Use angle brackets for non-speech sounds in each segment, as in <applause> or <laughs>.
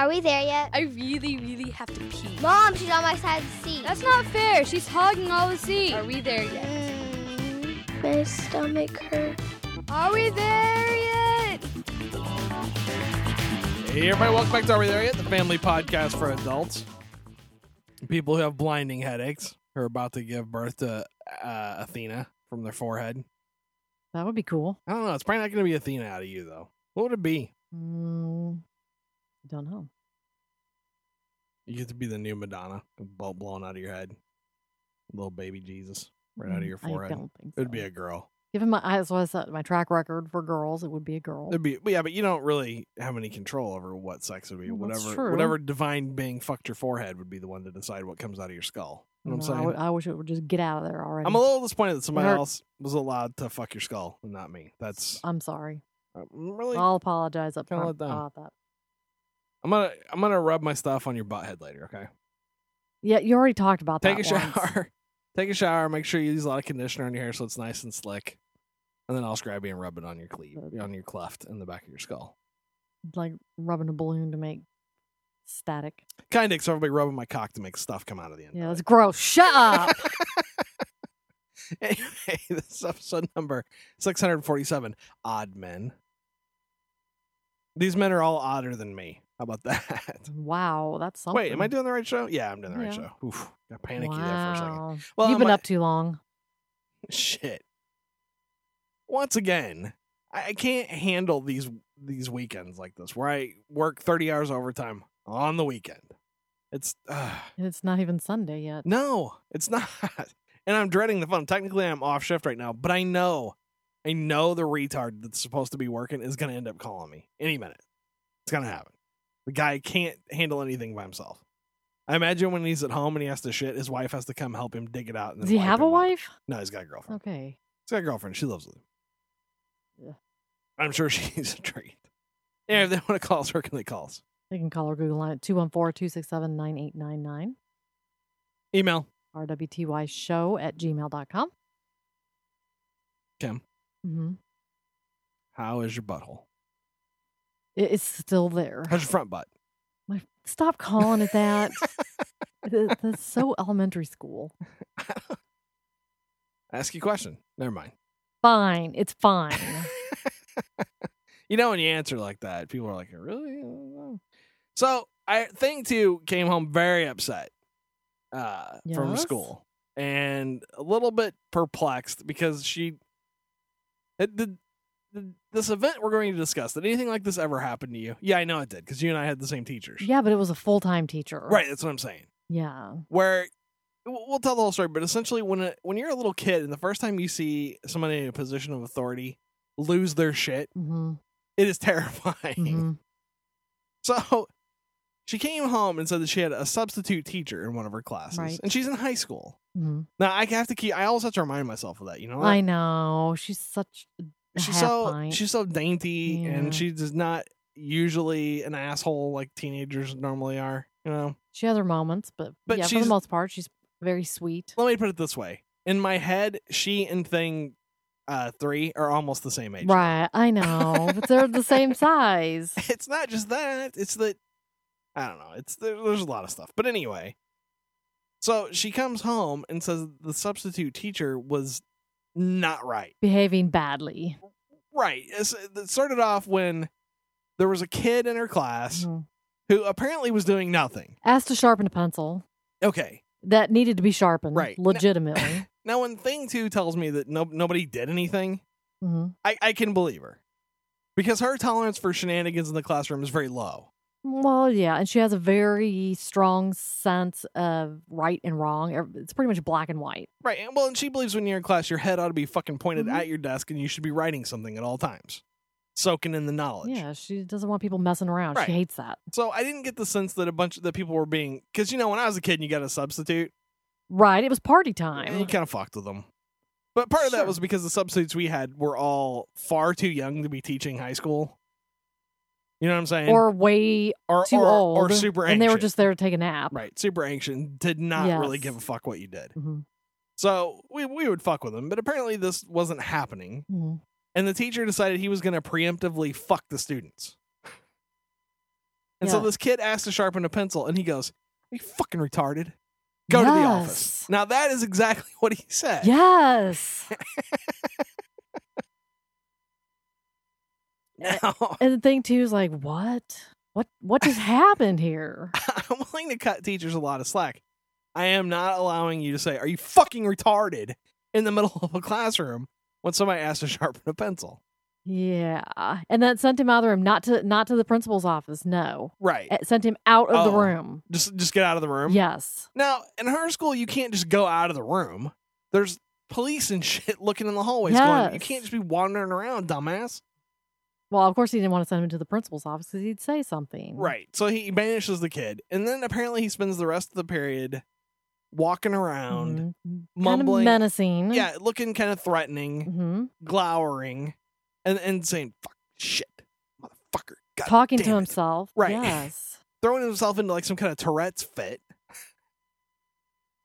Are we there yet? I really, really have to pee. Mom, she's on my side of the seat. That's not fair. She's hogging all the seat. Are we there yet? Mm, my stomach hurts. Are we there yet? Hey, everybody, welcome back to Are We There Yet? The family podcast for adults. People who have blinding headaches who are about to give birth to uh, Athena from their forehead. That would be cool. I don't know. It's probably not going to be Athena out of you, though. What would it be? Mm, don't know. You get to be the new Madonna, bolt blown out of your head. Little baby Jesus right out of your Mm, I forehead. don't think It would be a girl. Given my as well as uh, my track record for girls, it would be a girl. It'd be, yeah, but you don't really have any control over what sex it would be. Well, whatever, whatever divine being fucked your forehead would be the one to decide what comes out of your skull. You know what I'm No, I, saying? would- I wish it would just get out of there already. I'm a little disappointed that somebody else was allowed to fuck your skull and not me. That's I'm sorry. I'm really. I'll apologize up front about that. I'm gonna I'm gonna rub my stuff on your butt head later. Okay. Yeah, you already talked about that. Take a once. shower. <laughs> Take a shower. Make sure you use a lot of conditioner on your hair so it's nice and slick. And then I'll scrub you and rub it on your cleave, on your cleft in the back of your skull. Like rubbing a balloon to make static. Kind of, so everybody rubbing my cock to make stuff come out of the end. Yeah, that's gross. Shut up. <laughs> Anyway, <laughs> this is episode number 647 Odd Men. These men are all odder than me. How about that? <laughs> wow, that's something. Wait, am I doing the right show? Yeah, I'm doing the right Yeah. show. Oof, got panicky there for a second. Well, You've I'm been up too long. <laughs> Shit. Once again, I can't handle these these weekends like this where I work 30 hours overtime on the weekend. It's uh, it's not even Sunday yet. no, it's <laughs> not. And I'm dreading the fun. Technically, I'm off shift right now, but I know, I know the retard that's supposed to be working is going to end up calling me any minute. It's going to happen. The guy can't handle anything by himself. I imagine when he's at home and he has to shit, his wife has to come help him dig it out. And Does he have a up. wife? No, he's got a girlfriend. Okay. He's got a girlfriend. She loves him. Yeah. I'm sure <laughs> she's a treat. Yeah, if they want to call us, where can they call us? You can call our Google line at 214 267 9899. Email. RWTY show at gmail.com. Kim, Mm-hmm. how is your butthole? It is still there. How's your front butt? My, stop calling it that. <laughs> That- That's so elementary school. <laughs> Ask you a question. Never mind. Fine. It's fine. <laughs> you know, when you answer like that, people are like, really? I don't know." So I think too came home very upset uh, from school and a little bit perplexed because she the, this event we're going to discuss. Did anything like this ever happen to you? Yeah, I know it did because you and I had the same teachers. yeah, but it was a full time teacher. Right, that's what I'm saying. Yeah. Where we'll we'll tell the whole story, but essentially, when a, when you're a little kid and the first time you see somebody in a position of authority lose their shit, Mm-hmm. it is <laughs> terrifying. hmm So she came home and said that she had a substitute teacher in one of her classes, Right. and she's in high school. hmm Now I have to keep. I always have to remind myself of that. You know, I know. She's such a she's so pint. she's so dainty, Yeah. and she does not usually an asshole like teenagers normally are. You know. She has her moments, but, But yeah, for the most part, she's very sweet. Let me put it this way: in my head, she and Thing uh, three are almost the same age. Right. I know. but they're the same size. <laughs> It's not just that; it's that I don't know. It's there, there's a lot of stuff, but anyway. So she comes home and says the substitute teacher was not right. Behaving badly. Right. It started off when there was a kid in her class Mhm. who apparently was doing nothing. Asked to sharpen a pencil Okay. that needed to be sharpened. Right. Legitimately. <laughs> Now, when Thing 2 tells me that no, nobody did anything, hmm I, I can believe her. Because her tolerance for shenanigans in the classroom is very low. Well, yeah, and she has a very strong sense of right and wrong. Er, It's pretty much black and white. Right. And well, and she believes when you're in class, your head ought to be fucking pointed Mhm. at your desk and you should be writing something at all times, soaking in the knowledge. Yeah, she doesn't want people messing around. Right. She hates that. So I didn't get the sense that a bunch of the people were being, because you know, when I was a kid and you got a substitute, Right. It was party time. you kind of fucked with them. But part of that Sure. was because the substitutes we had were all far too young to be teaching high school. You know what I'm saying? Or way or, too or, old. or super anxious. And they were just there to take a nap. right, super anxious, did not really give a fuck what you did. Mhm. So we we would fuck with them, but apparently this wasn't happening, Mhm. and the teacher decided he was going to preemptively fuck the students. And so this kid asked to sharpen a pencil, and he goes, "Are you fucking retarded? Go to the office." Now that is exactly <laughs> what he said. Yes. <laughs> Now <laughs> oh. and the thing too is like, what? What what just happened here? <laughs> I'm willing to cut teachers a lot of slack. I am not allowing you to say, "Are you fucking retarded?" in the middle <laughs> of a classroom when somebody asks to sharpen a pencil. Yeah. And that sent him out of the room, not to not to the principal's office. No. Right. It sent him out of the Oh. room. Just just get out of the room. Yes. Now, in her school, you can't just go out of the room. There's police and shit looking in the hallways going, you can't just be wandering around, dumbass. Well, of course he didn't want to send him to the principal's office because he'd say something. Right. So he banishes the kid. And then apparently he spends the rest of the period walking around, Mhm. Kind of mumbling. menacing. Yeah, looking kind of threatening, hmm glowering, and, and saying, fuck, shit, motherfucker. God Talking to it." himself. Right. Yes. <laughs> Throwing himself into like some kind of Tourette's fit.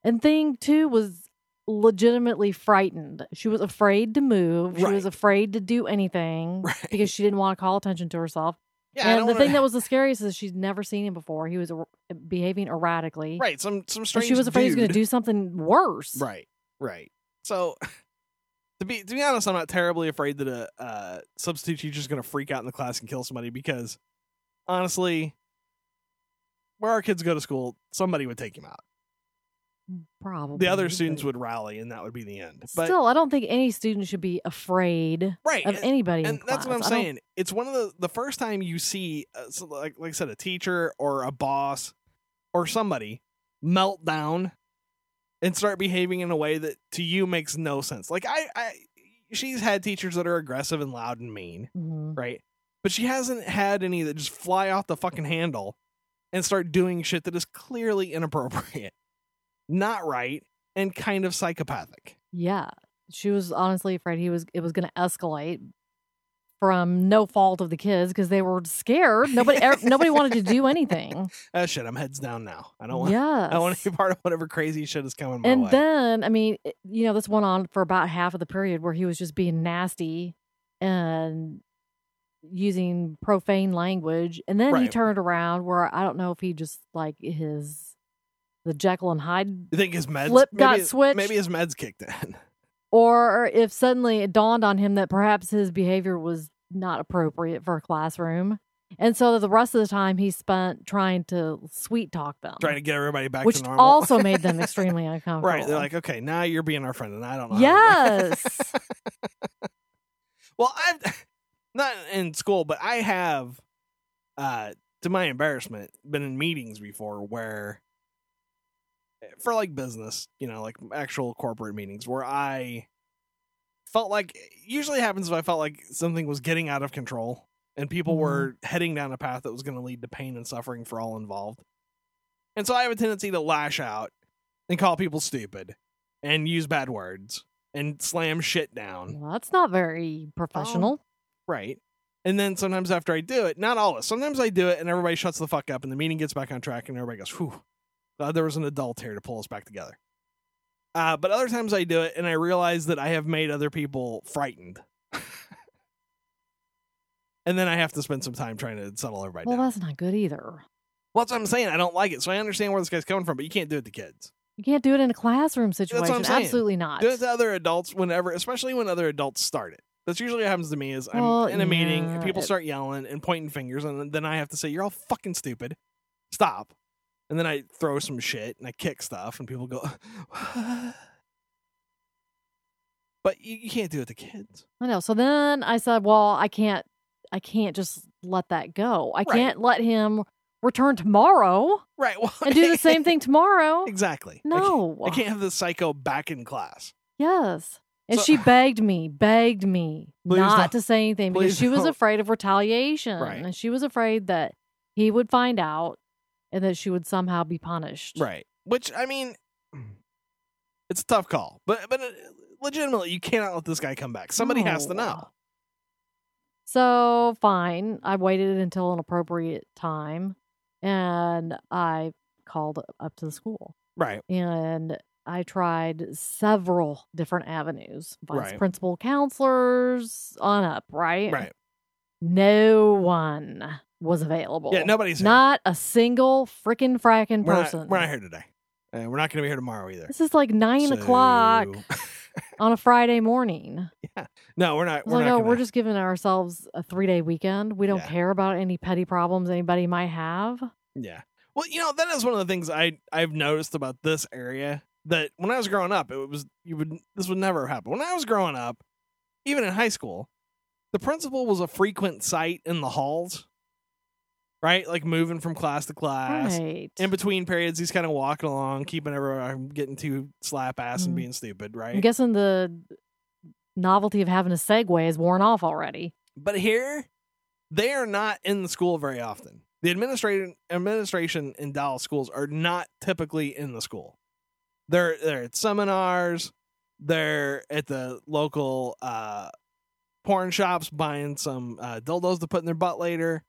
And thing too was legitimately frightened. She was afraid to move. She was afraid to do anything <laughs> Right. because she didn't want to call attention to herself. Yeah, and the wanna- thing <laughs> that was the scariest is she'd never seen him before. He was er- behaving erratically. Right. Some some And strange she was afraid he was going to do something worse. Right, right. So, <laughs> to be to be honest, I'm not terribly afraid that a uh, substitute teacher's going to freak out in the class and kill somebody because, honestly, where our kids go to school, somebody would take him out. Probably. The other students would rally, and that would be the end. But Still, I don't think any student should be afraid right, of and, anybody. and that's what I'm class. I don't- saying. It's one of the the first time you see, uh, so like like I said, a teacher or a boss or somebody melt down and start behaving in a way that to you makes no sense. Like I, I she's had teachers that are aggressive and loud and mean, Mhm. right? But she hasn't had any that just fly off the fucking handle and start doing shit that is clearly inappropriate, not right, and kind of psychopathic. Yeah, she was honestly afraid he was it was going to escalate from no fault of the kids because they were scared. Nobody er, <laughs> nobody wanted to do anything. Ah, shit, I'm heads down now. I don't want. Yes. I don't want to be part of whatever crazy shit is coming my and way. then, I mean, it- you know, this went on for about half of the period where he was just being nasty and using profane language. And then he turned around where I don't know if he just like his the Jekyll and Hyde you think his meds flip maybe, got switched? Maybe his meds kicked in. <laughs> or if suddenly it dawned on him that perhaps his behavior was not appropriate for a classroom. And so the rest of the time he spent trying to sweet talk them, trying to get everybody back which to normal. also <laughs> made them extremely uncomfortable. right. They're like, okay, now you're being our friend, and I don't know. yes. <laughs> well, I've not in school, but I have, uh, to my embarrassment, been in meetings before where, for like business, you know, like actual corporate meetings, where I felt like usually happens if I felt like something was getting out of control and people Mhm. were heading down a path that was going to lead to pain and suffering for all involved. And so I have a tendency to lash out and call people stupid and use bad words and slam shit down. Well, that's not very professional. Right. And then sometimes after I do it, not all always, sometimes I do it and everybody shuts the fuck up and the meeting gets back on track and everybody goes, whew, glad there was an adult here to pull us back together. Uh, but other times I do it and I realize that I have made other people frightened. <laughs> and then I have to spend some time trying to settle everybody well, down. that's not good either. Well, that's what I'm saying. I don't like it. So I understand where this guy's coming from, but you can't do it to kids. You can't do it in a classroom situation. Absolutely not. Do it to other adults whenever, especially when other adults start it. That's usually what happens to me is I'm Well, in a meeting and people it- start yelling and pointing fingers and then I have to say, You're all fucking stupid. Stop. And then I throw some shit and I kick stuff and people go <sighs> But you, you can't do it to kids. I know. So then I said, well, I can't I can't just let that go. I Right. can't let him return tomorrow Right. <laughs> Well and do the same thing tomorrow. exactly. I can't- No. I can't have the psycho back in class. Yes. And So- she <laughs> begged me, begged me not don't. to say anything because she was don't. afraid of retaliation. Right. And she was afraid that he would find out and that she would somehow be punished. Right. Which I mean, <clears throat> it's a tough call, but but uh, legitimately, you cannot let this guy come back. Somebody has to know. So fine. I waited until an appropriate time and I called up to the school. Right. and I tried several different avenues, vice Right. principal counselors on up, right? Right. No one was available. Yeah, nobody's here. Not a single freaking fracking we're person. Not, we're not here today. And we're not going to be here tomorrow either. This is like nine So- o'clock <laughs> on a Friday morning. Yeah. No, we're not. We're like, not oh, gonna, we're just giving ourselves a three day weekend. We don't Yeah. care about any petty problems anybody might have. Yeah. Well, you know, that is one of the things I I've noticed about this area that when I was growing up, it was you would this would never happen. When I was growing up, even in high school, the principal was a frequent sight in the halls. Right? Like moving from class to class. Right. In between periods, he's kind of walking along, keeping everyone from getting too slap ass and Mhm. being stupid, right? I'm guessing the novelty of having a Segway is worn off already. But here, they are not in the school very often. The administration administration in Dallas schools are not typically in the school. They're they're at seminars. They're at the local uh, porn shops buying some uh, dildos to put in their butt later.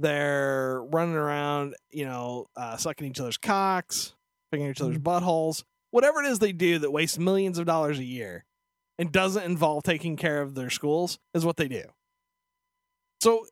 They're running around, you know, uh, sucking each other's cocks, picking each other's buttholes. Whatever it is they do that wastes millions of dollars a year and doesn't involve taking care of their schools is what they do. So,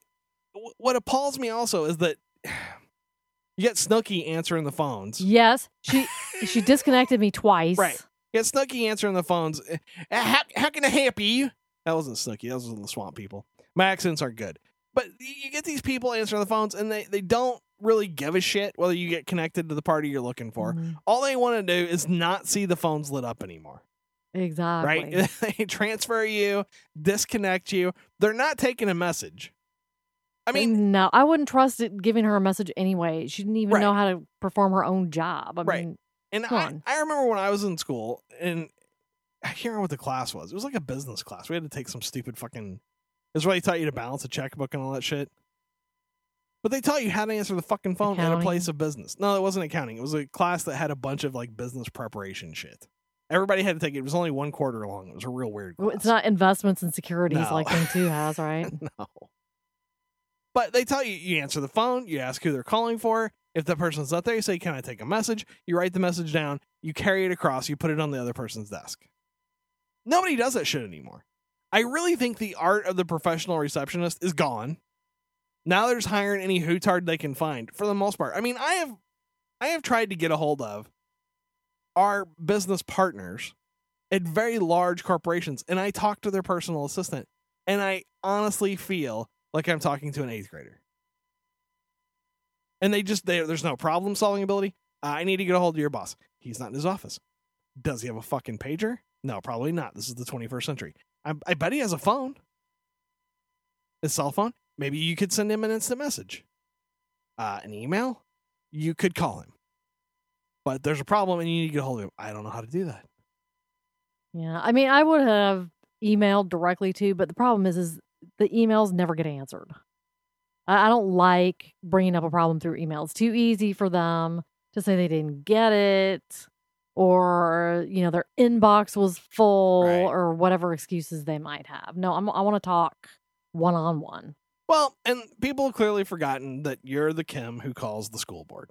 w- what appalls me also is that <sighs> you get Snooki answering the phones. Yes, she she disconnected me twice. Right. You get Snooki answering the phones. Uh, How, how can I help you? That wasn't Snooki. That was the Swamp People. My accents aren't good. But you get these people answering the phones, and they, they don't really give a shit whether you get connected to the party you're looking for. Mhm. All they want to do is not see the phones lit up anymore. Exactly. Right? <laughs> they transfer you, disconnect you. They're not taking a message. I mean, no, I wouldn't trust it giving her a message anyway. She didn't even Right. know how to perform her own job. I Right. mean, And I, on. I remember when I was in school, and I can't remember what the class was. It was like a business class. We had to take some stupid fucking. It's where they taught you to balance a checkbook and all that shit. But they taught you how to answer the fucking phone at a place of business. No, it wasn't accounting. It was a class that had a bunch of like business preparation shit. Everybody had to take it. It was only one quarter long. It was a real weird class. it's not investments and securities No. like Thing Two has, right? <laughs> no. But they tell you you answer the phone, you ask who they're calling for. If the person's not there, you say, Can I take a message? You write the message down, you carry it across, you put it on the other person's desk. Nobody does that shit anymore. I really think the art of the professional receptionist is gone. Now they're just hiring any hootard they can find for the most part. I mean, I have I have tried to get a hold of our business partners at very large corporations, and I talk to their personal assistant, and I honestly feel like I'm talking to an eighth grader. And they just they, there's no problem solving ability. I need to get a hold of your boss. He's not in his office. Does he have a fucking pager? No, probably not. This is the 21st century. I, I bet he has a phone, a cell phone. Maybe you could send him an instant message, uh, an email. You could call him, but there's a problem, and you need to get a hold of him. I don't know how to do that. Yeah, I mean, I would have emailed directly too, but the problem is, is the emails never get answered. I, I don't like bringing up a problem through email. It's too easy for them to say they didn't get it, or you know their inbox was full, Right. or whatever excuses they might have. No, I'm, I want to talk one on one. Well, and people have clearly forgotten that you're the Kim who calls the school board.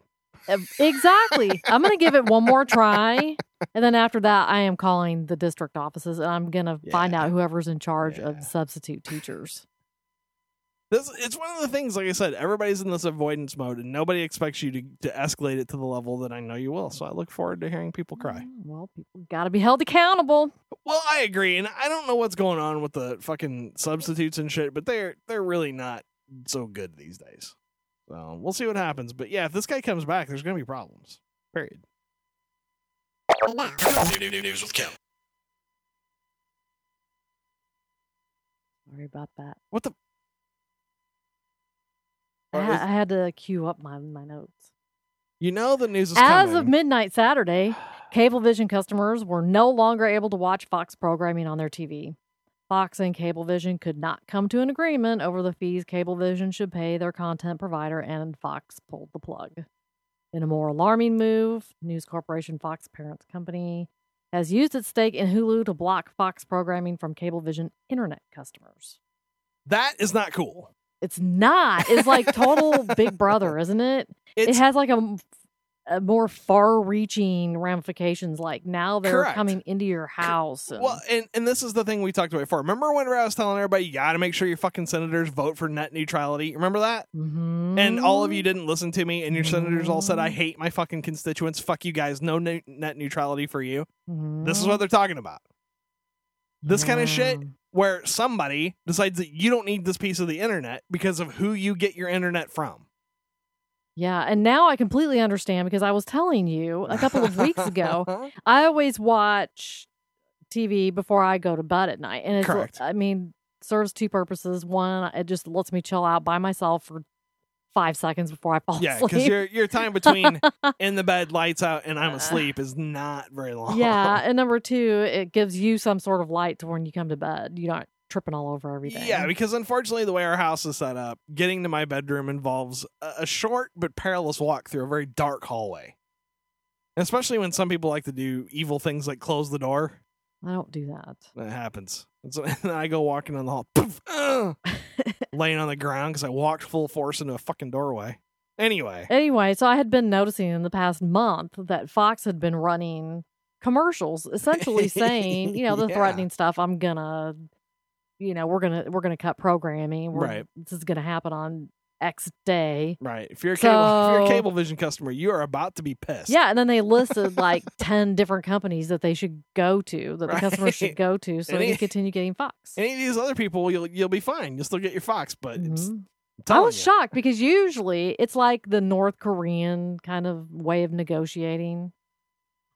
Exactly. I'm going to give it one more try. And then after that, I am calling the district offices and I'm going to find out whoever's in charge Yeah. of substitute teachers. This it's one of the things, like I said, everybody's in this avoidance mode, and nobody expects you to, to escalate it to the level that I know you will. So I look forward to hearing people cry. Mm, Well, people got to be held accountable. Well, I agree, and I don't know what's going on with the fucking substitutes and shit, but they're they're really not so good these days. So we'll see what happens. But yeah, if this guy comes back, there's gonna be problems. Period. News with Kim. Sorry about that. What the? I, ha- I had to queue up my, my notes. You know the news is As coming. of midnight Saturday, <sighs> Cablevision customers were no longer able to watch Fox programming on their TV. Fox and Cablevision could not come to an agreement over the fees Cablevision should pay their content provider, and Fox pulled the plug. In a more alarming move, News Corporation Fox parent company has used its stake in Hulu to block Fox programming from Cablevision internet customers. that is not cool. It's not. It's like total <laughs> Big Brother, isn't it? It's it has like a uh, more far-reaching ramifications. Like now they're Correct. coming into your house. And, Well, and, and this is the thing we talked about before. Remember when I was telling everybody you got to make sure your fucking senators vote for net neutrality? Remember that? Mhm. And all of you didn't listen to me, and your senators all said, "I Mhm. hate my fucking constituents. Fuck you guys. No ne- net neutrality for you." This is what they're talking about. This kind of shit, Yeah. Where somebody decides that you don't need this piece of the internet because of who you get your internet from. Yeah, and now I completely understand because I was telling you a couple of weeks <laughs> ago, I always watch TV before I go to bed at night. And it's Correct. I mean, serves two purposes. One, it just lets me chill out by myself for five seconds before I fall yeah, asleep. Yeah, because your your time between <laughs> in the bed, lights out, and I'm uh. asleep is not very long. yeah, <laughs> and number two, it gives you some sort of light to when you come to bed. You're not tripping all over everything. Yeah, because unfortunately, the way our house is set up, getting to my bedroom involves a, a short but perilous walk through a very dark hallway. Especially when some people like to do evil things like close the door. I don't do that. That happens. And so <laughs> and then I go walking down the hall, poof, uh, <laughs> laying on the ground because I walked full force into a fucking doorway. Anyway, Anyway, so I had been noticing in the past month that Fox had been running commercials essentially <laughs> saying, you know, the Yeah. threatening stuff, I'm gonna you know, we're gonna we're gonna cut programming. We're, Right. This is gonna happen on X day. right. If you're a cable, if you're a So- Cablevision customer, you are about to be pissed. Yeah, and then they listed like <laughs> ten different companies that they should go to, that the customer should go to so they can continue getting Fox. <laughs> Any of these other people, you'll you'll be fine. You'll still get your Fox, but it's, Mhm. I'm I was you. shocked because usually it's like the North Korean kind of way of negotiating.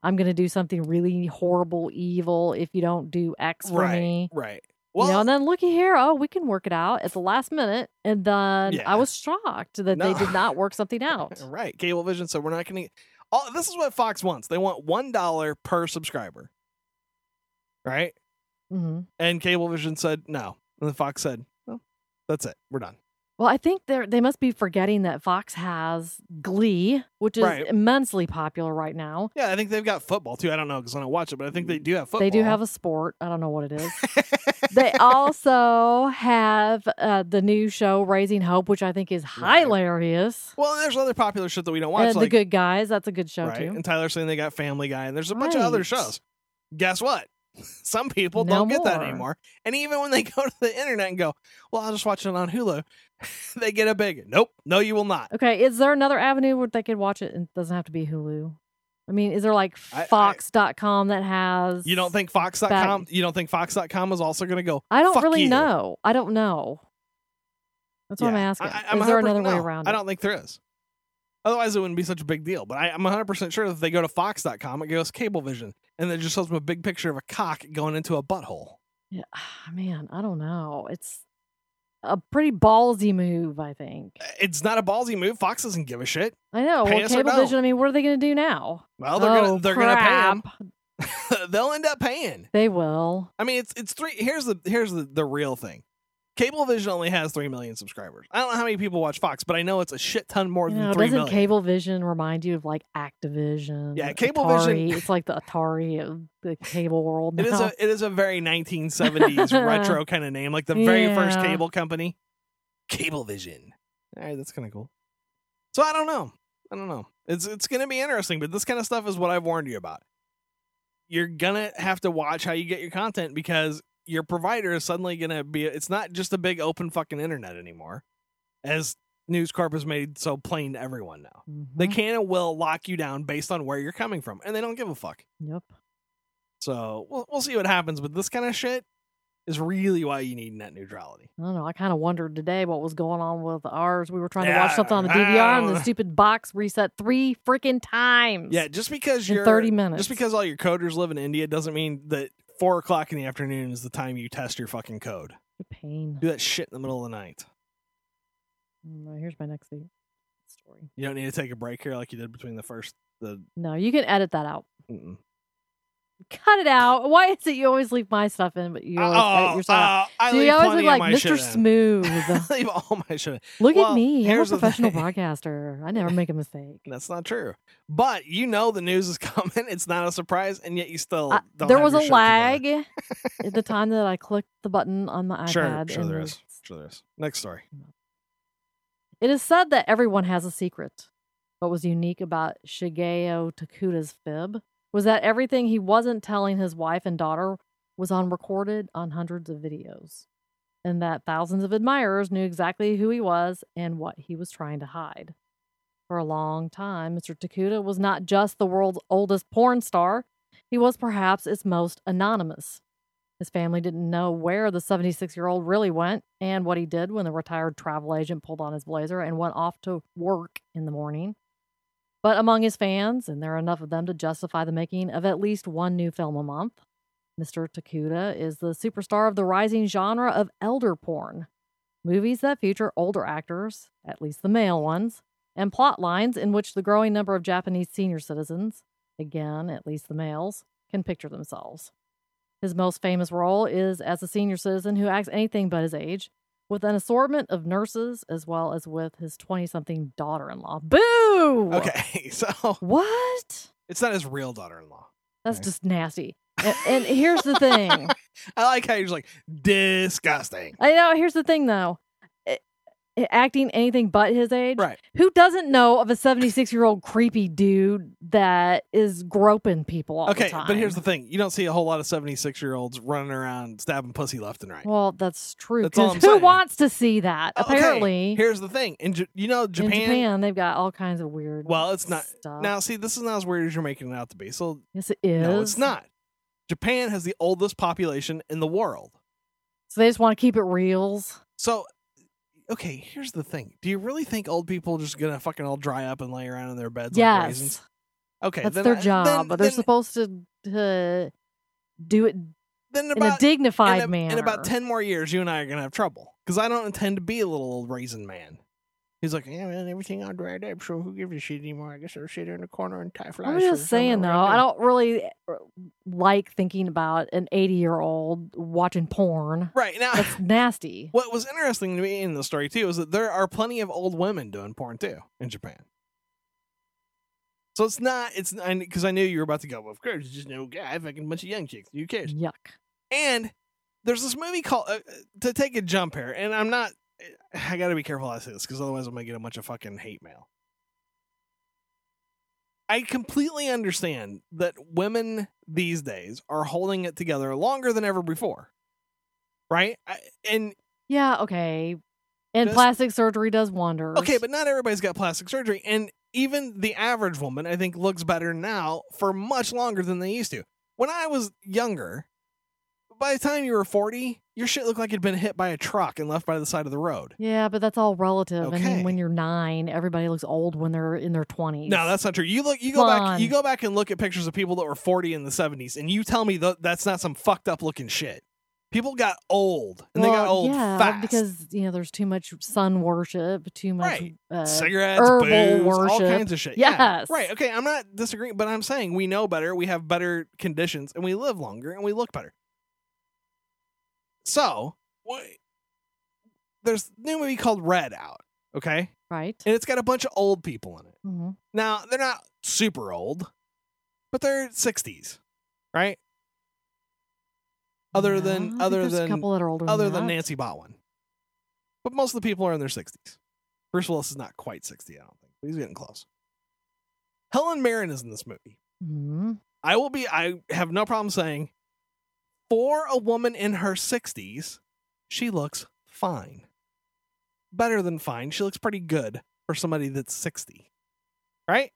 I'm going to do something really horrible, evil if you don't do X for right, me. right. You Well, know, and then looky here, oh, we can work it out at the last minute. And then Yeah. I was shocked that they did not work something out. <laughs> Right. Cablevision said we're not going to. All this is what Fox wants. They want one dollar per subscriber. Right. hmm And Cablevision said no. And then Fox said, "Well, that's it. We're done." Well, I think they they must be forgetting that Fox has Glee, which is Right. immensely popular right now. Yeah, I think they've got football too. I don't know because I don't watch it, but I think they do have football. They do have a sport. I don't know what it is. <laughs> they also have uh, the new show Raising Hope, which I think is Right. hilarious. well, there's other popular shit that we don't watch, And like the Good Guys, that's a good show right. too. And Tyler saying they got Family Guy, and there's a bunch of other shows. Guess what? <laughs> Some people No don't get that anymore. And even when they <laughs> go to the internet and go, "Well, I'll just watch it on Hulu," <laughs> they get a big nope. No, you will not. Okay, is there another avenue where they could watch it and it doesn't have to be Hulu? I mean, is there like I- I- Fox.com that has You don't think Fox.com? You don't think Fox.com is also going to go? I don't "Fuck really you." know. I don't know. That's what I'm asking. I, I'm is there 100% another way no, around I don't think there is. Otherwise, it wouldn't be such a big deal. But I, I'm 100% sure that if they go to Fox.com, it goes Cablevision. And it just shows them a big picture of a cock going into a butthole. Yeah, <sighs> man, I don't know. It's a pretty ballsy move, I think. Uh, it's not a ballsy move. Fox doesn't give a shit. I know. Pay well, or no. Cablevision. I mean, what are they going to do now? Well, they're oh, gonna they're gonna pay them. <laughs> They'll end up paying. They will. I mean, it's it's three. Here's the here's the the real thing. Cablevision only has three million subscribers. I don't know how many people watch Fox, but I know it's a shit ton more You than know, three doesn't million. Cablevision remind you of like Activision? Yeah, Atari? Cablevision- It's like the Atari of the cable world. It is a it is a very 1970s retro <laughs> kind of name, like the very first cable company, Cablevision. All right, that's kind of cool. So I don't know. I don't know. It's it's gonna be interesting, but this kind of stuff is what I've warned you about. You're gonna have to watch how you get your content because your provider is suddenly gonna be. It's not just a big open fucking internet anymore, as News Corp has made so plain to everyone now. They Mhm. can and will lock you down based on where you're coming from, and they don't give a fuck. Yep. So we'll we'll see what happens, but this kind of shit is really why you need net neutrality. I don't know. I kind of wondered today what was going on with ours. We were trying to Yeah, watch something on the DVR, and the stupid box reset three freaking times. Yeah, just because you're thirty minutes. just because all your coders live in India doesn't mean that four o'clock in the afternoon is the time you test your fucking code. The pain. Do that shit in the middle of the night. Mm, Here's my next story. You don't need to take a break here like you did between the first the. No, you can edit that out. Mm-mm. Cut it out. Why is it you always leave my stuff in, but you always edit your stuff out? oh, I So leave you always look like Mr. Smooth. <laughs> I leave all my shit. in. Look Well, at me. I'm a professional <laughs> broadcaster. I never make a mistake. That's not true. But you know the news is <laughs> coming. It's not a surprise, and yet you still I- don't there was a lag at the time that I clicked the button on the iPad. Sure, sure there the- is. Sure there is. Next story. It is said that everyone has a secret. What was unique about Shigeo Tokuda's fib was that everything he wasn't telling his wife and daughter was on recorded on hundreds of videos, and that thousands of admirers knew exactly who he was and what he was trying to hide. For a long time, Mr. Tokuda was not just the world's oldest porn star, he was perhaps its most anonymous. His family didn't know where the 76 year old really went and what he did when the retired travel agent pulled on his blazer and went off to work in the morning. But among his fans, and there are enough of them to justify the making of at least one new film a month, Mr. Tokuda is the superstar of the rising genre of elder porn. Movies that feature older actors, at least the male ones, and plot lines in which the growing number of Japanese senior citizens, again, at least the males, can picture themselves. His most famous role is as a senior citizen who acts anything but his age, with an assortment of nurses as well as with his 20 something daughter in law. Boo! Okay, <laughs> so What? it's not his real daughter in law. That's Okay. just nasty. And, and here's the thing. <laughs> I like how you're just like, disgusting. I know. Here's the thing, though. Acting anything but his age. Right. Who doesn't know of a 76 year old creepy dude that is groping people all Okay, the time? but here's the thing. You don't see a whole lot of 76 year olds running around stabbing pussy left and right. Well, that's true. That's all I'm who saying. wants to see that? Uh, okay, Apparently, Here's the thing. In, J- you know, Japan, in Japan, they've got all kinds of weird. Well, it's not- Stuff. Now, see, this is not as weird as you're making it out to be. So, yes, it is. no, it's not. Japan has the oldest population in the world. So they just want to keep it reals. So, okay, here's the thing. Do you really think old people are just gonna fucking all dry up and lay around in their beds like raisins? Yes, Okay, that's their I- job. then- but they're then- supposed to to do it then in a dignified in, a- manner. in about ten more years, you and I are gonna have trouble because I don't intend to be a little old raisin man. He's like, yeah, man, everything all dried up, so who gives a shit anymore? I guess I'll sit here in the corner and tie flies. I'm just saying though, I don't really uh, like thinking about an 80 year old watching porn. Right now, That's <laughs> nasty. what was interesting to me in the story too is that there are plenty of old women doing porn too in Japan. So it's not it's because I knew you were about to go. Well, of course, it's just no guy fucking a bunch of young chicks. Who cares? Yuck. And there's this movie called uh, uh, to take a jump here, and I'm not. I got to be careful how I say this because otherwise I'm gonna get a bunch of fucking hate mail. I completely understand that women these days are holding it together longer than ever before, right? I, and Yeah, okay. And plastic surgery does wonders. okay, but not everybody's got plastic surgery, and even the average woman, I think, looks better now for much longer than they used to. When I was younger, by the time you were 40, your shit looked like it'd been hit by a truck and left by the side of the road. Yeah, but that's all relative. I mean, when you're nine, everybody looks old when they're in their 20s. No, that's not true. You look, you go back, you go back and look at pictures of people that were 40 in the 70s, and you tell me that that's not some fucked up looking shit. People got old, and they got old yeah, fast. because you know there's too much sun worship, too much Right. uh, cigarettes, herbal booze, all kinds of shit. Yeah, Yes. right. Okay, I'm not disagreeing, but I'm saying we know better, we have better conditions, and we live longer, and we look better. So, wh- there's a new movie called Red out, okay, right. and it's got a bunch of old people in it. hmm Now they're not super old, but they're 60s, right? Other than other than a couple that are older other than, than. Nancy Botwin. But most of the people are in their 60s. Bruce Willis is not quite 60, I don't think, but he's getting close. Helen Mirren is in this movie. Mhm. I will be, I have no problem saying, for a woman in her 60s, she looks fine. Better than fine. She looks pretty good for somebody that's 60. Right?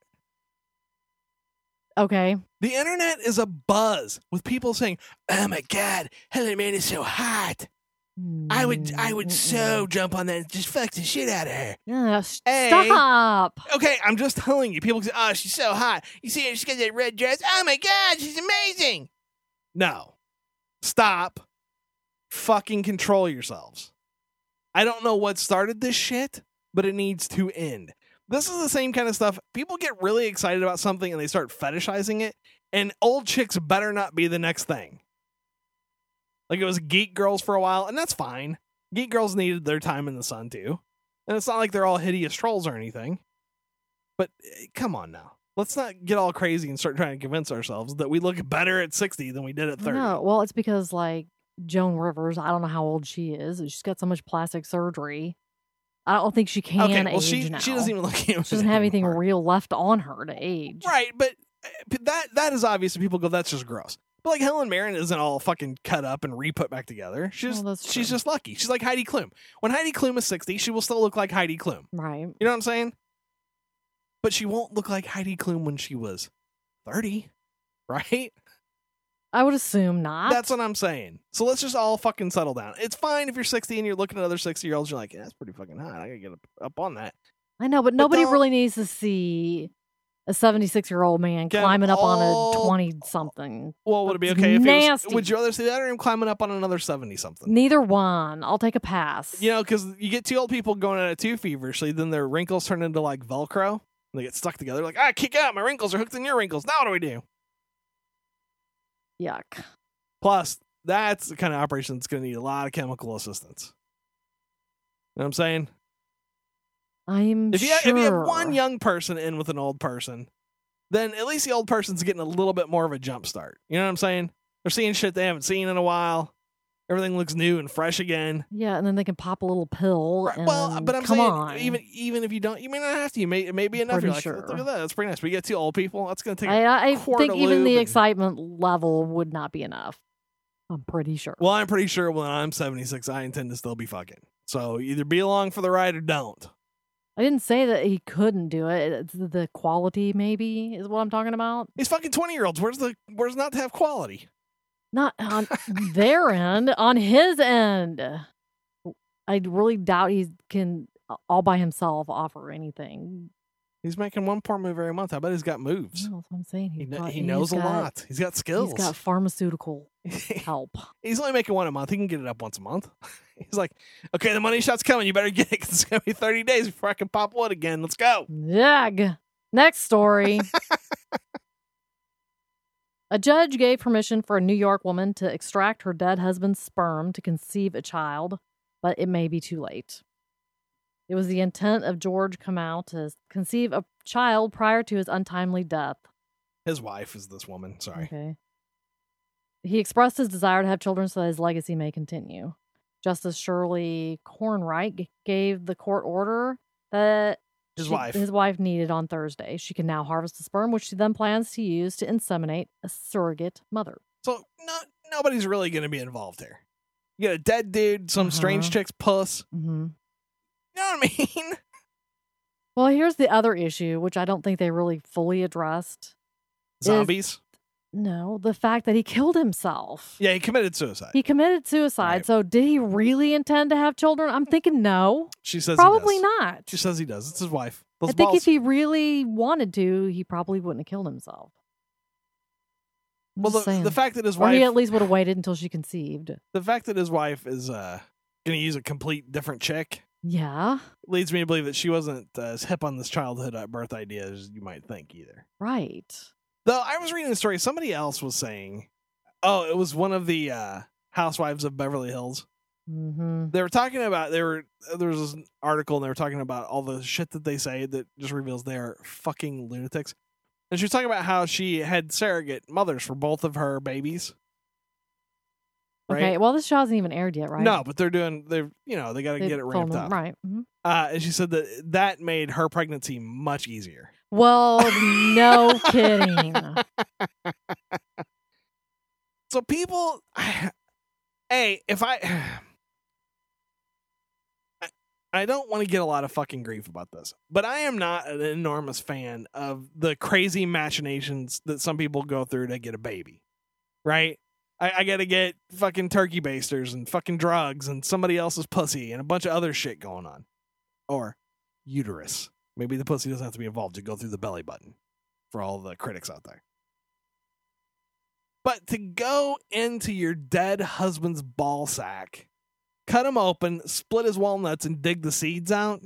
Okay. The internet is a buzz with people saying, "Oh my god, Helen Mirren is so hot. I would, I would mm, so mm, mm. jump on that and just fuck the shit out of her." Hey. stop. Okay, I'm just telling you. People say, "Oh, she's so hot. You see her? She's got that red dress. Oh my god, she's amazing." No, stop. Fucking control yourselves. I don't know what started this shit, but it needs to end. This is the same kind of stuff. People get really excited about something and they start fetishizing it, and old chicks better not be the next thing. Like it was Geek Girls for a while, and that's fine. Geek Girls needed their time in the sun too. And it's not like they're all hideous trolls or anything. But eh, come on now. Let's not get all crazy and start trying to convince ourselves that we look better at 60 than we did at 30. No, well, it's because like Joan Rivers, I don't know how old she is. She's got so much plastic surgery. I don't think she can okay, well age she now. she doesn't even look. She doesn't have anything anymore. real left on her to age. Right, but but that that is obvious. People go, that's just gross. But like Helen Mirren isn't all fucking cut up and re-put back together. She's she's just lucky. She's like Heidi Klum. When Heidi Klum is sixty, she will still look like Heidi Klum. Right. You know what I'm saying? But she won't look like Heidi Klum when she was thirty, <laughs> right? I would assume not. That's what I'm saying. So let's just all fucking settle down. It's fine if you're 60 and you're looking at other 60 year olds. You're like, yeah, that's pretty fucking hot. I gotta get up, up on that. I know, but nobody really needs to see a 76 year old man climbing up on a 20 something. Well, would it be okay if he was, nasty. would you rather see that or him climbing up on another 70 something? Neither one. I'll take a pass. You know, because you get two old people going at it too feverishly, then their wrinkles turn into like Velcro. And they get stuck together. Like, ah, kick out. My wrinkles are hooked in your wrinkles. Now what do we do? Yuck. Plus, that's the kind of operation that's going to need a lot of chemical assistance. You know what I'm saying? I'm If you, sure. if you have one young person in with an old person, then at least the old person's getting a little bit more of a jump start. You know what I'm saying? They're seeing shit they haven't seen in a while. Everything looks new and fresh again. Yeah, and then they can pop a little pill. Right, And well, but I'm come saying on. even even if you don't, you may not have to. You may it may be enough. You're Pretty like, look at that. That's pretty nice. We get two old people. That's gonna take. a I, I think even the and- excitement level would not be enough. I'm pretty sure. well, I'm pretty sure when I'm 76, I intend to still be fucking. So either be along for the ride or don't. I didn't say that he couldn't do it. It's the quality, maybe, is what I'm talking about. These fucking 20 year olds. Where's the where's not to have quality? Not on their end, on his end. I really doubt he can all by himself offer anything. He's making one porn movie every month. I bet he's got moves. That's what I'm saying. He, kn- got- he knows a got- lot. He's got skills. He's got pharmaceutical <laughs> help. He's only making one a month. He can get it up once a month. <laughs> He's like, okay, the money shot's coming. You better get it 'cause it's going to be 30 days before I can pop wood again. Let's go. Yag. Next story. <laughs> a judge gave permission for a New York woman to extract her dead husband's sperm to conceive a child, but it may be too late. It was the intent of George Kamau to conceive a child prior to his untimely death. His wife is this woman. Sorry. Okay. He expressed his desire to have children so that his legacy may continue. Justice Shirley Kornreich g- gave the court order that His she- wife. his wife needed on Thursday. She can now harvest the sperm, which she then plans to use to inseminate a surrogate mother. So no, nobody's really going to be involved here. You got a dead dude, some strange Uh-huh. chick's puss. hmm You know what I mean? <laughs> Well, here's the other issue, which I don't think they really fully addressed. Zombies. No, the fact that he <laughs> killed himself. Yeah, he committed suicide. He committed suicide. Right. So, did he really intend to have children? I'm thinking no. she says Probably he does. not. She says he does. It's his wife. Those I think balls. if he really wanted to, he probably wouldn't have killed himself. I'm well, the, saying. the fact that his or wife, he at least would have waited until she conceived. the fact that his wife is uh, going to use a complete different chick Yeah, leads me to believe that she wasn't uh, as hip on this childhood uh, birth idea as you might think either. right. Though I was reading the story, somebody else was saying, "Oh, it was one of the uh, housewives of Beverly Hills." hmm They were talking about they were there was this article and they were talking about all the shit that they say that just reveals they're fucking lunatics. And she was talking about how she had surrogate mothers for both of her babies. Right? Okay. Well, this show hasn't even aired yet, right? No, but they're doing they're you know they got to get it ramped up. right? mhm. Uh, and she said that that made her pregnancy much easier. Well, no kidding. <laughs> So people, <sighs> hey, if I, <sighs> I- don't want to get a lot of fucking grief about this, but I am not an enormous fan of the crazy machinations that some people go through to get a baby. Right? I, I got to get fucking turkey basters and fucking drugs and somebody else's pussy and a bunch of other shit going on, or uterus. Maybe the pussy doesn't have to be involved to go through the belly button for all the critics out there. But to go into your dead husband's ball sack, cut him open, split his walnuts, and dig the seeds out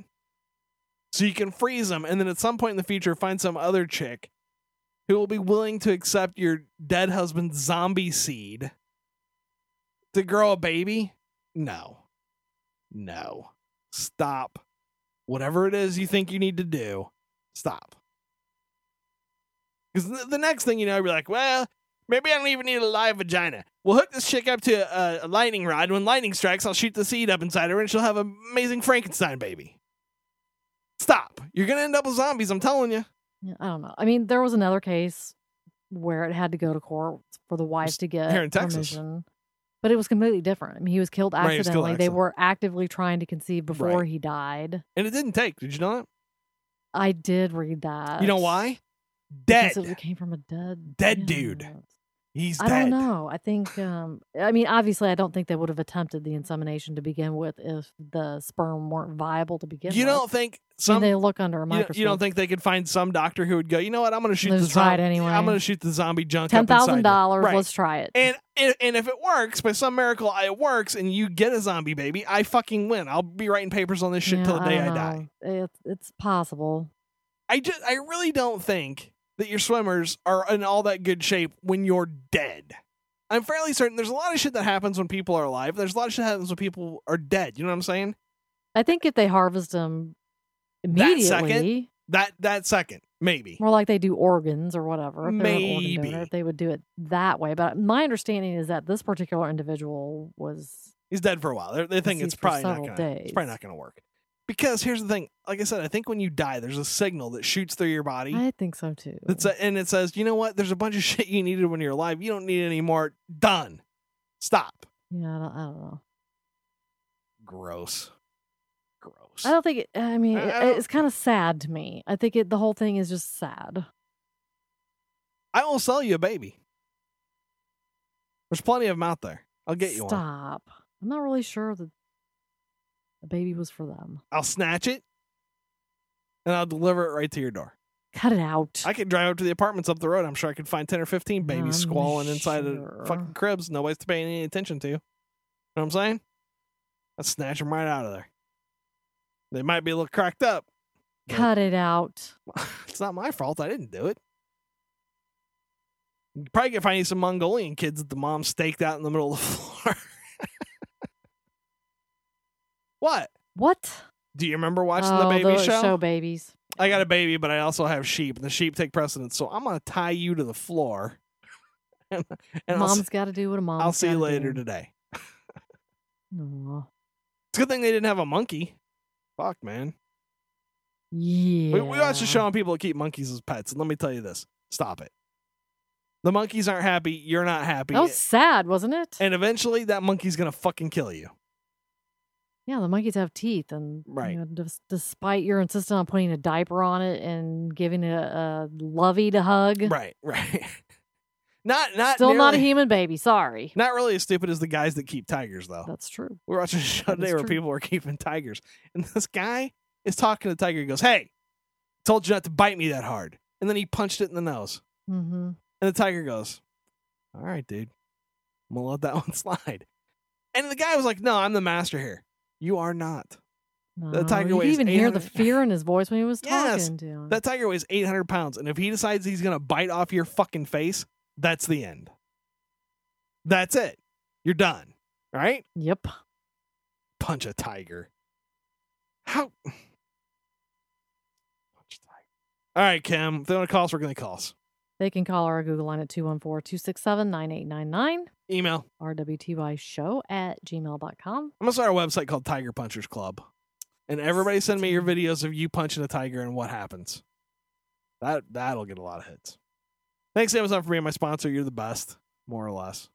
so you can freeze them, and then at some point in the future find some other chick who will be willing to accept your dead husband's zombie seed to grow a baby? No. No. Stop. Whatever it is you think you need to do, stop. Because the, next thing you know, you're like, well, maybe I don't even need a live vagina. We'll hook this chick up to a, a lightning rod. When lightning strikes, I'll shoot the seed up inside her and she'll have an amazing Frankenstein baby. Stop. You're gonna end up with zombies. I'm telling you. I don't know. I mean, there was another case where it had to go to court for the wife to get here in Texas. permission, but it was completely different. I mean, he was killed Right, he was killed accidentally. they accident- were actively trying to conceive before Right. he died. And it didn't take. Did you know that? I did read that. You know why? Dead. Because it came from a dead Dead dude. He's I dead. don't know. I think. Um, I mean, obviously, I don't think they would have attempted the insemination to begin with if the sperm weren't viable to begin with. You with. don't think I mean, some they look under a microscope. you don't think they could find some doctor who would go, you know what, I'm going to shoot Let's the zombie. anyway. I'm going to shoot the zombie junk. ten thousand you." dollars? Right. Let's try it. And, and and if it works by some miracle, it works, and you get a zombie baby, I fucking win. I'll be writing papers on this shit Yeah, till the day I, don't die. It's it's possible. I just I really don't think that your swimmers are in all that good shape when you're dead. I'm fairly certain there's a lot of shit that happens when people are alive. There's a lot of shit that happens when people are dead. You know what I'm saying? I think if they harvest them That second, immediately, That that second, maybe. more like they do organs or whatever. If Maybe. donor, if they would do it that way. But my understanding is that this particular individual was He's dead for a while. They, they think it's Deceased for probably not gonna. It's probably not gonna work. Because here's the thing. Like I said, I think when you die, there's a signal that shoots through your body. I think so too. That's a, and it says, you know what? There's a bunch of <laughs> shit you needed when you're alive. You don't need any more. Done. Stop. yeah, I don't, I don't know. Gross. Gross. I don't think. It, I mean, I- it- it's kind of sad to me. I think it, the whole thing is just sad. I will sell you a baby. There's plenty of them out there. I'll get you one. Stop. I'm not really sure that the baby was for them. I'll snatch it and I'll deliver it right to your door. Cut it out. I could drive up to the apartments up the road. I'm sure I could find 10 or 15 babies I'm squalling inside sure. of fucking cribs. Nobody's paying any attention to. You know what I'm saying? I'd snatch them right out of there. They might be a little cracked up. Cut it out. <laughs> it's not my fault. I didn't do it. You probably could find you some Mongolian kids that the mom staked out in the middle of the <laughs> floor. What? What? Do you remember watching oh, the baby those show? babies. I got a baby, but I also have sheep, and the sheep take precedence. So I'm gonna tie you to the floor, <laughs> and, and mom's got to do what a mom. I'll see you later today. Aw. It's a good thing they didn't have a monkey. Fuck, man. Yeah. We, we watch a show on people that keep monkeys as pets, and let me tell you this: stop it. The monkeys aren't happy. You're not happy. That was sad, wasn't it? and eventually, that monkey's gonna fucking kill you. Yeah, the monkeys have teeth, and Right. You know, des- despite your insistence on putting a diaper on it and giving it a, a lovey to hug, Right, <laughs> right. not not still not a human baby. Sorry. Not really as stupid as the guys that keep tigers, though. That's true. We were watching a <laughs> show today where true. people were keeping tigers, and this guy is talking to the tiger. He goes, "Hey, told you not to bite me that hard," and then he punched it in the nose, Mm-hmm. and the tiger goes, "All right, dude, I'm gonna let that <laughs> one slide." And the guy was like, "No, I'm the master here. You are not. No, tiger you weighs even hear the fear in his voice when he was <laughs> talking Yes, to him. That tiger weighs 800 pounds, and if he decides he's gonna bite off your fucking face, that's the end. That's it. You're done. All right." yep. punch a tiger. How? <sighs> Punch a tiger. All right, Kim. If they want to call us, we're going to call us. They can call our Google line at 214-267-9899, Email. rwty show at gmail.com. I'm going to start a website called Tiger Punchers Club. And everybody send me your videos of you punching a tiger and what happens. That, that'll get a lot of hits. Thanks, Amazon, for being my sponsor. You're the best, more or less.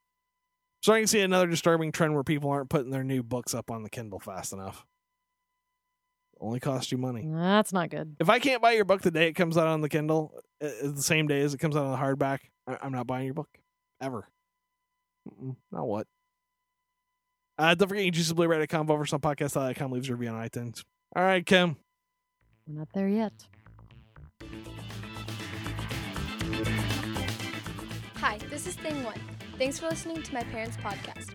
Starting to see another disturbing trend where people aren't putting their new books up on the Kindle fast enough. Only cost you money. That's not good. If I can't buy your book the day it comes out on the Kindle, uh, uh, the same day as it comes out on the hardback, I- I'm not buying your book ever. Mm-mm, not what. Uh, don't forget, you just simply write a combo over some podcast.com, leaves a review on iTunes. All right, Kim. We're not there yet. Hi, this is Thing One. Thanks for listening to my parents' podcast.